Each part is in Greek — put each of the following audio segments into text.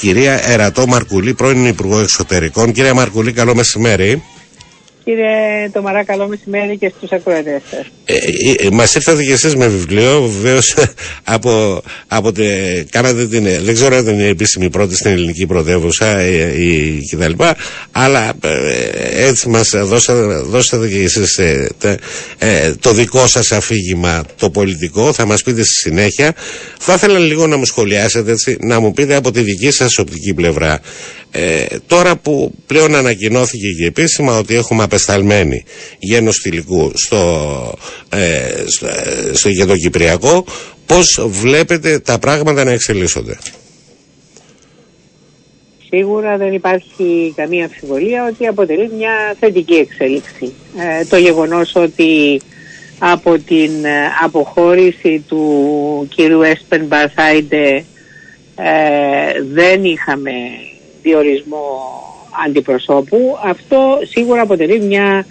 κυρία Ερατό Μαρκουλή, πρώην Υπουργό Εξωτερικών. Κυρία Μαρκουλή, καλό μεσημέρι. Κύριε Τομαρά, καλό μεσημέρι και στους ακροατές σας. Ε, ε, ε μας ήρθατε και εσείς με βιβλίο, βεβαίως από, από τε, κάνατε την, δεν ξέρω αν ήταν η επίσημη πρώτη στην ελληνική πρωτεύουσα ε, ή κτλ. Αλλά ε, έτσι μας δώσατε, δώσατε και εσείς το δικό σας αφήγημα το πολιτικό, θα μας πείτε στη συνέχεια. Θα ήθελα λίγο να μου σχολιάσετε, έτσι, να μου πείτε από τη δική σας οπτική πλευρά. τώρα που πλέον ανακοινώθηκε και επίσημα ότι έχουμε απεσταλμένη γένος θηλυκού στο, ε, στο, ε, στο, για το Κυπριακό πώς βλέπετε τα πράγματα να εξελίσσονται; Σίγουρα δεν υπάρχει καμία αμφιβολία ότι αποτελεί μια θετική εξέλιξη. Ε, το γεγονός ότι από την αποχώρηση του κύριου Έσπεν Μπαρθάιντε δεν είχαμε διορισμό αντιπροσώπου, αυτό σίγουρα αποτελεί μια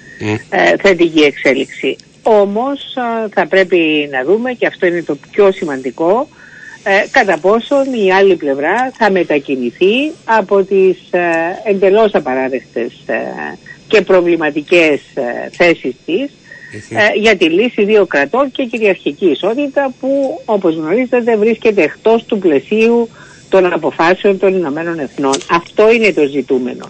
ε, θετική εξέλιξη. Όμως ε, θα πρέπει να δούμε και αυτό είναι το πιο σημαντικό ε, κατά πόσον η άλλη πλευρά θα μετακινηθεί από τις ε, εντελώς απαράδεκτες και προβληματικές θέσεις της για τη λύση δύο κρατών και κυριαρχική ισότητα που όπως γνωρίζετε βρίσκεται εκτός του πλαισίου των αποφάσεων των Ηνωμένων Εθνών. Αυτό είναι το ζητούμενο.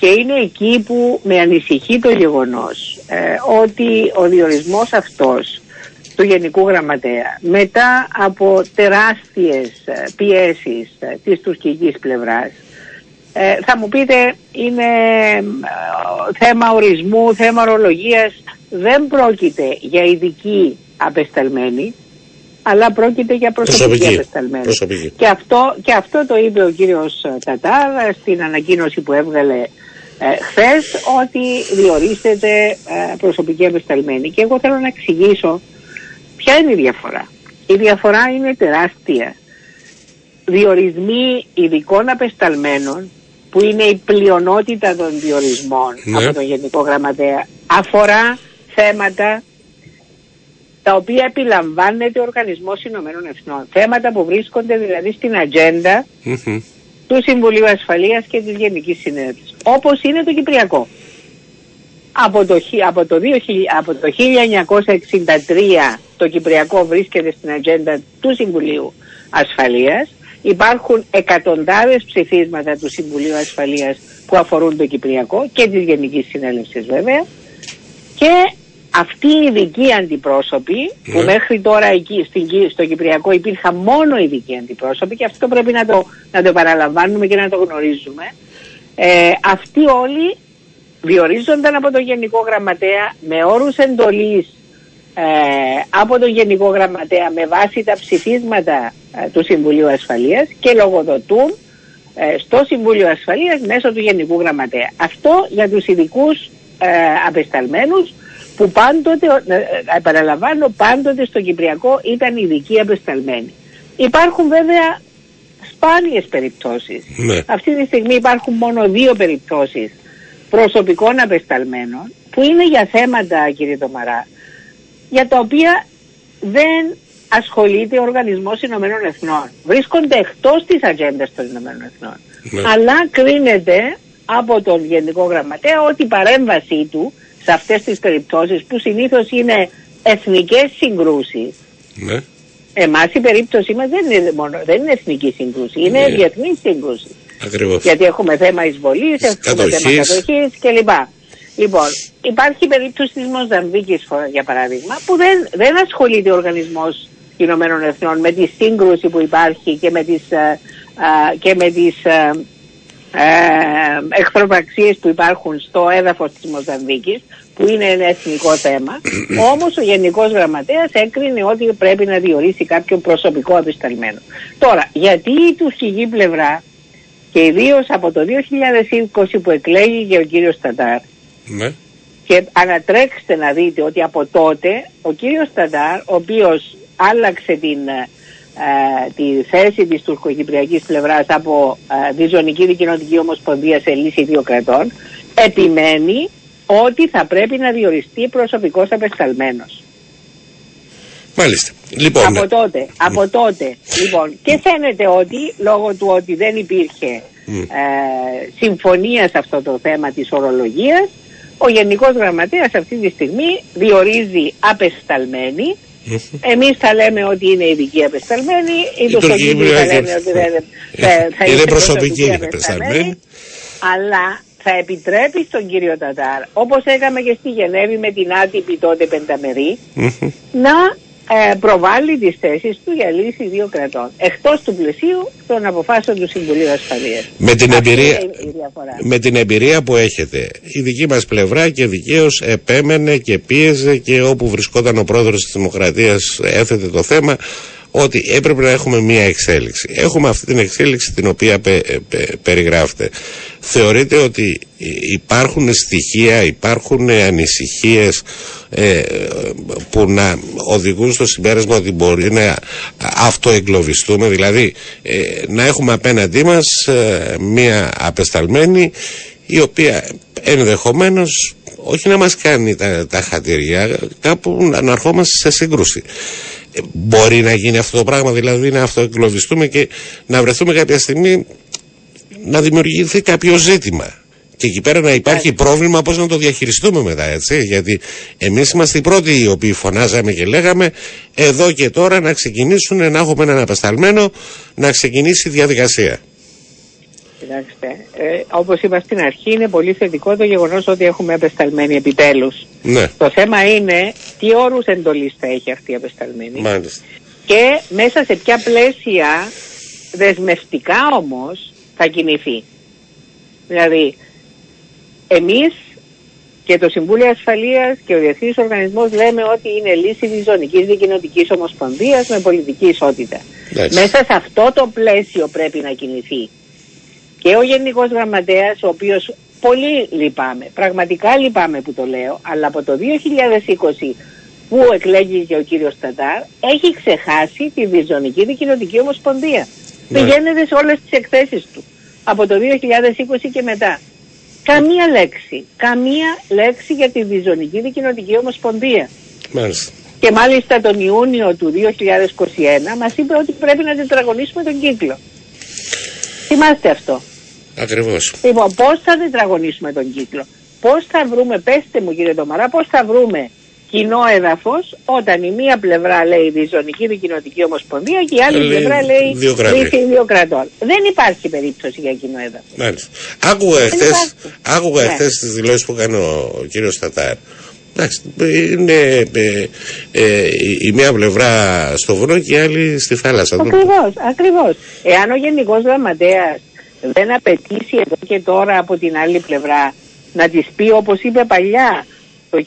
Και είναι εκεί που με ανησυχεί το γεγονός ε, ότι ο διορισμός αυτός του Γενικού Γραμματέα μετά από τεράστιες ε, πιέσεις ε, της τουρκικής πλευράς ε, θα μου πείτε είναι θέμα ορισμού, θέμα ορολογίας δεν πρόκειται για ειδική απεσταλμένη αλλά πρόκειται για προσωπική, προσωπική. Και, αυτό, και αυτό το είπε ο κύριος Τατάρ στην ανακοίνωση που έβγαλε ε, χθες ότι διορίσετε ε, προσωπική απεσταλμένη. Και εγώ θέλω να εξηγήσω ποια είναι η διαφορά. Η διαφορά είναι τεράστια. Διορισμοί ειδικών απεσταλμένων που είναι η πλειονότητα των διορισμών ναι. από τον Γενικό Γραμματέα αφορά θέματα τα οποία επιλαμβάνεται ο Οργανισμός Ηνωμένων Εθνών. Θέματα που βρίσκονται δηλαδή στην ατζεντα του Συμβουλίου Ασφαλείας και της Γενικής Συνέλευσης. Όπως είναι το Κυπριακό. Από το, από το, 2000, από το 1963 το Κυπριακό βρίσκεται στην ατζέντα του Συμβουλίου Ασφαλείας. Υπάρχουν εκατοντάδες ψηφίσματα του Συμβουλίου Ασφαλείας που αφορούν το Κυπριακό και της Γενικής Συνέλευσης βέβαια. Και αυτοί οι ειδικοί αντιπρόσωποι, που ναι. μέχρι τώρα εκεί στο Κυπριακό υπήρχαν μόνο ειδικοί αντιπρόσωποι και αυτό πρέπει να το, να το παραλαμβάνουμε και να το γνωρίζουμε, ε, αυτοί όλοι διορίζονταν από τον Γενικό Γραμματέα με όρους εντολής ε, από τον Γενικό Γραμματέα με βάση τα ψηφίσματα ε, του Συμβουλίου Ασφαλείας και λογοδοτούν ε, στο Συμβούλιο Ασφαλείας μέσω του Γενικού Γραμματέα. Αυτό για τους ειδικούς ε, απεσταλμένους που πάντοτε, ε, ε, επαναλαμβάνω, πάντοτε στο Κυπριακό ήταν ειδικοί απεσταλμένοι. Υπάρχουν βέβαια σπάνιες περιπτώσεις. Ναι. Αυτή τη στιγμή υπάρχουν μόνο δύο περιπτώσεις προσωπικών απεσταλμένων που είναι για θέματα κύριε Τομαρά για τα οποία δεν ασχολείται ο Οργανισμός Ηνωμένων Εθνών. Βρίσκονται εκτός της ατζέντας των Ηνωμένων Εθνών. Ναι. Αλλά κρίνεται από τον Γενικό Γραμματέα ότι η παρέμβασή του σε αυτές τις περιπτώσεις που συνήθως είναι εθνικές συγκρούσεις. Ναι. Εμάς η περίπτωση μας δεν είναι, μόνο, δεν είναι εθνική σύγκρουση, είναι ναι. διεθνή σύγκρουση. Ακριβώς. Γιατί έχουμε θέμα εισβολής, έχουμε θέμα κατοχής κλπ. Λοιπόν, υπάρχει περίπτωση της Μοζαμβίκης για παράδειγμα που δεν, δεν ασχολείται ο Οργανισμός Ηνωμένων Εθνών με τη σύγκρουση που υπάρχει και με τις, α, ε, ε, και με τις α, ε, ε, εχθροπραξίες που υπάρχουν στο έδαφος της Μοζαμβίκης που είναι ένα εθνικό θέμα όμως ο Γενικός Γραμματέας έκρινε ότι πρέπει να διορίσει κάποιον προσωπικό απεσταλμένο. Τώρα γιατί η τουρκική πλευρά και ιδίως από το 2020 που εκλέγει ο κύριος Σταντάρ ναι. και ανατρέξτε να δείτε ότι από τότε ο κύριος Σταντάρ ο οποίος άλλαξε την ε, τη θέση της τουρκοκυπριακής πλευράς από ε, διζωνική δικοινοτική ομοσπονδία σε λύση δύο κρατών επιμένει ότι θα πρέπει να διοριστεί προσωπικός απεσταλμένος. Μάλιστα. Λοιπόν, από ναι. τότε, από τότε. Λοιπόν, και φαίνεται ότι λόγω του ότι δεν υπήρχε ε, συμφωνία σε αυτό το θέμα της ορολογίας, ο Γενικός Γραμματέας αυτή τη στιγμή διορίζει απεσταλμένη. Εμείς θα λέμε ότι είναι ειδική απεσταλμένη, οι Τουρκοί θα λένε ότι δεν θα, θα είναι προσωπική απεσταλμένη. Αλλά θα επιτρέπει στον κύριο Τατάρ, όπως έκαμε και στη Γενέβη με την άτυπη τότε πενταμερή, να ε, προβάλλει τις θέσεις του για λύση δύο κρατών. Εκτός του πλαισίου των αποφάσεων του Συμβουλίου Ασφαλείας. Με την, εμπειρία, με την εμπειρία που έχετε, η δική μας πλευρά και δικαίως επέμενε και πίεζε και όπου βρισκόταν ο πρόεδρος της Δημοκρατίας έθετε το θέμα ότι έπρεπε να έχουμε μία εξέλιξη. Έχουμε αυτή την εξέλιξη την οποία πε, περιγράφετε. Θεωρείτε ότι υπάρχουν στοιχεία, υπάρχουν ανησυχίες ε, που να οδηγούν στο συμπέρασμα ότι μπορεί να αυτοεγκλωβιστούμε, δηλαδή ε, να έχουμε απέναντί μας ε, μία απεσταλμένη η οποία ενδεχομένως όχι να μας κάνει τα, τα χατήρια, κάπου να ερχόμαστε σε σύγκρουση μπορεί να γίνει αυτό το πράγμα, δηλαδή να αυτοεγκλωβιστούμε και να βρεθούμε κάποια στιγμή να δημιουργηθεί κάποιο ζήτημα. Και εκεί πέρα να υπάρχει πρόβλημα πώς να το διαχειριστούμε μετά, έτσι. Γιατί εμείς είμαστε οι πρώτοι οι οποίοι φωνάζαμε και λέγαμε εδώ και τώρα να ξεκινήσουν, να έχουμε έναν απεσταλμένο, να ξεκινήσει η διαδικασία. Κοιτάξτε, ε, όπως είπα στην αρχή είναι πολύ θετικό το γεγονός ότι έχουμε απεσταλμένη επιτέλους. Ναι. Το θέμα είναι τι όρους εντολής θα έχει αυτή η απεσταλμένη. Μάλιστα. Και μέσα σε ποια πλαίσια δεσμευτικά όμως θα κινηθεί. Δηλαδή, εμείς και το Συμβούλιο Ασφαλείας και ο Διεθνής Οργανισμός λέμε ότι είναι λύση της ζωνικής δικοινοτικής ομοσπονδίας με πολιτική ισότητα. Μέσα σε αυτό το πλαίσιο πρέπει να κινηθεί και ο Γενικός Γραμματέας, ο οποίος πολύ λυπάμαι, πραγματικά λυπάμαι που το λέω, αλλά από το 2020 που εκλέγει και ο κύριος Τατάρ, έχει ξεχάσει τη Διζωνική Δικοινοτική Ομοσπονδία. Ναι. Πηγαίνετε σε όλες τις εκθέσεις του, από το 2020 και μετά. Καμία λέξη, καμία λέξη για τη Διζωνική Δικοινοτική Ομοσπονδία. Μάλιστα. Και μάλιστα τον Ιούνιο του 2021 μας είπε ότι πρέπει να τετραγωνίσουμε τον κύκλο. Θυμάστε αυτό. Ακριβώς. Λοιπόν, πώς θα τετραγωνίσουμε τον κύκλο; Πώς θα βρούμε, πέστε μου κύριε Ντομαρά, πώς θα βρούμε κοινό έδαφος όταν η μία πλευρά λέει Διζωνική Δικοινοτική Ομοσπονδία και η άλλη λέει, πλευρά λέει Λύση δύο κρατών. Δεν υπάρχει περίπτωση για κοινό έδαφος. Μάλιστα. Άκουγα εχθέ ναι. τις δηλώσεις που έκανε ο κύριος Στατάρ. Εντάξει, είναι ε, ε, η μία πλευρά στο βουνό και η άλλη στη θάλασσα. Ακριβώς, ακριβώς. Εάν ο Γενικός Γραμματέας δεν απαιτήσει εδώ και τώρα από την άλλη πλευρά να της πει όπως είπε παλιά το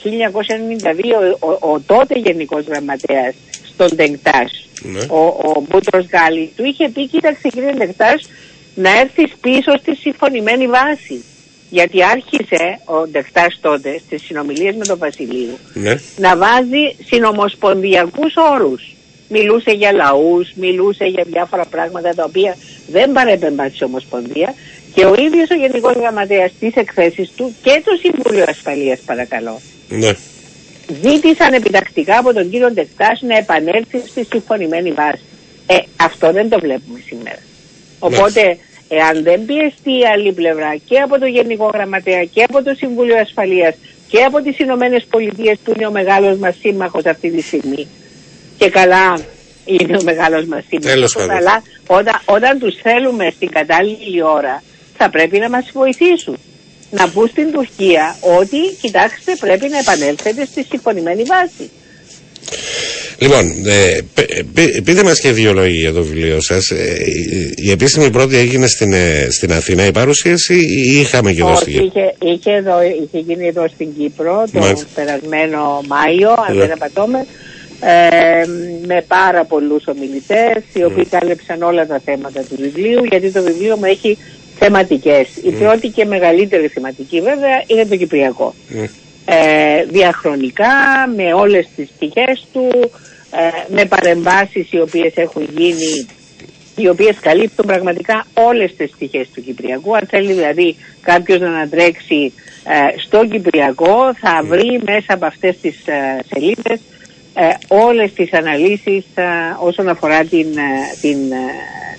1992 ο, ο τότε Γενικός Γραμματέας στον Τεγκτάς ναι. ο, ο Μπούτρος Γκάλη του είχε πει κοίταξε κύριε Τεγκτάς να έρθεις πίσω στη συμφωνημένη βάση γιατί άρχισε ο Ντεχτάς τότε στις συνομιλίες με τον Βασιλείο ναι. να βάζει συνομοσπονδιακούς όρους. Μιλούσε για λαούς, μιλούσε για διάφορα πράγματα τα οποία δεν παρέπεμπαν στη Ομοσπονδία και ο ίδιος ο Γενικός Γραμματέας στις εκθέσεις του και το Συμβούλιο Ασφαλείας παρακαλώ. Ναι. Ζήτησαν επιτακτικά από τον κύριο Ντεχτάς να επανέλθει στη συμφωνημένη βάση. Ε, αυτό δεν το βλέπουμε σήμερα. Ναι. Οπότε Εάν δεν πιεστεί η άλλη πλευρά και από το Γενικό Γραμματέα και από το Συμβούλιο Ασφαλείας και από τις Ηνωμένες Πολιτείες που είναι ο μεγάλος μας σύμμαχος αυτή τη στιγμή και καλά είναι ο μεγάλος μας σύμμαχος αλλά όταν, όταν τους θέλουμε στην κατάλληλη ώρα θα πρέπει να μας βοηθήσουν να πούν στην Τουρκία ότι κοιτάξτε πρέπει να επανέλθετε στη συμφωνημένη βάση. Λοιπόν, ε, πείτε μας και δύο λόγια για το βιβλίο σας. Ε, η επίσημη πρώτη έγινε στην, ε, στην Αθήνα η παρουσίαση ή είχαμε και εδώ στην Κύπρο; Είχε, είχε, εδώ, είχε γίνει εδώ στην Κύπρο τον περασμένο Μάιο, αν ναι. δεν απατώμε, ε, με πάρα πολλούς ομιλητές οι οποίοι mm. κάλεψαν όλα τα θέματα του βιβλίου γιατί το βιβλίο μου έχει θεματικές. Η πρώτη και μεγαλύτερη θεματική βέβαια είναι το Κυπριακό. Ε, διαχρονικά με όλες τις πτυχές του ε, με παρεμβάσεις οι οποίες έχουν γίνει οι οποίες καλύπτουν πραγματικά όλες τις πτυχές του Κυπριακού. Αν θέλει δηλαδή κάποιος να ανατρέξει ε, στο Κυπριακό θα βρει μέσα από αυτές τις ε, σελίδες όλες τις αναλύσεις όσον αφορά την, την,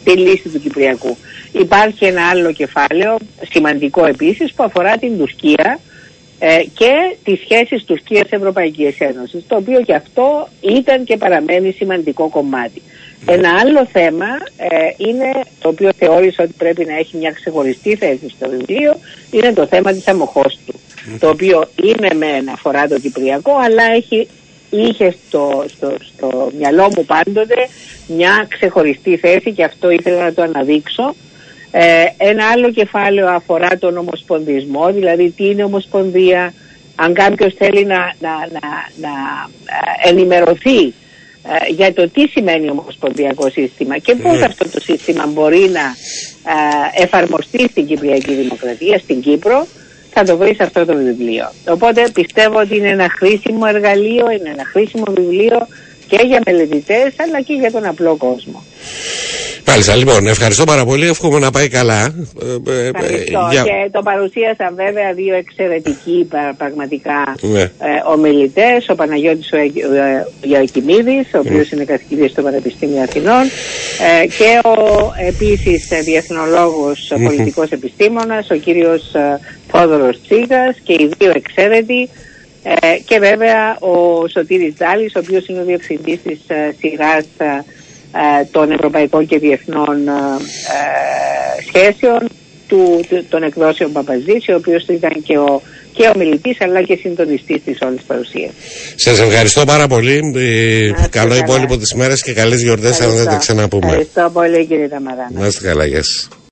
την λύση του Κυπριακού. Υπάρχει ένα άλλο κεφάλαιο, σημαντικό επίσης, που αφορά την Τουρκία και τις σχέσεις Τουρκίας-Ευρωπαϊκής Ένωσης, το οποίο και αυτό ήταν και παραμένει σημαντικό κομμάτι. Ένα άλλο θέμα ε, είναι, το οποίο θεώρησα ότι πρέπει να έχει μια ξεχωριστή θέση στο βιβλίο, είναι το θέμα της αμοχώς του. Το οποίο είναι με αφορά το Κυπριακό, αλλά έχει, είχε στο, στο, στο μυαλό μου πάντοτε μια ξεχωριστή θέση και αυτό ήθελα να το αναδείξω. Ε, ένα άλλο κεφάλαιο αφορά τον ομοσπονδισμό, δηλαδή τι είναι ομοσπονδία, αν κάποιος θέλει να, να, να, να ε, ενημερωθεί ε, για το τι σημαίνει ομοσπονδιακό σύστημα και πώς ναι. αυτό το σύστημα μπορεί να ε, εφαρμοστεί στην Κυπριακή Δημοκρατία, στην Κύπρο, θα το βρεις σε αυτό το βιβλίο. Οπότε πιστεύω ότι είναι ένα χρήσιμο εργαλείο, είναι ένα χρήσιμο βιβλίο και για μελετητές αλλά και για τον απλό κόσμο. Μάλιστα, λοιπόν, ευχαριστώ πάρα πολύ. Εύχομαι να πάει καλά. Ε, ε, ευχαριστώ. Για... Και το παρουσίασαν βέβαια δύο εξαιρετικοί πραγματικά ναι. ε, ομιλητές. Ο Παναγιώτης ο Γεωκημίδης, ο οποίος είναι καθηγητής στο Πανεπιστήμιο Αθηνών, ε, και ο επίσης διεθνολόγος πολιτικός επιστήμονας, ο κύριος Θόδωρος Τσίγας, και οι δύο εξαίρετοι. Ε, και βέβαια ο Σωτήρης Δάλης, ο οποίος είναι ο διευθυντής της σειράς ε, των ευρωπαϊκών και διεθνών ε, ε, σχέσεων του, των εκδόσεων Παπαζής, ο οποίος ήταν και ο, και ο μιλητής αλλά και συντονιστής της όλης παρουσίας. Σας ευχαριστώ πάρα πολύ. Καλό υπόλοιπο της μέρας και καλές γιορτές αν δεν τα ξαναπούμε. Ευχαριστώ πολύ κύριε Ταμαράνα. Να είστε καλά, γεια σας.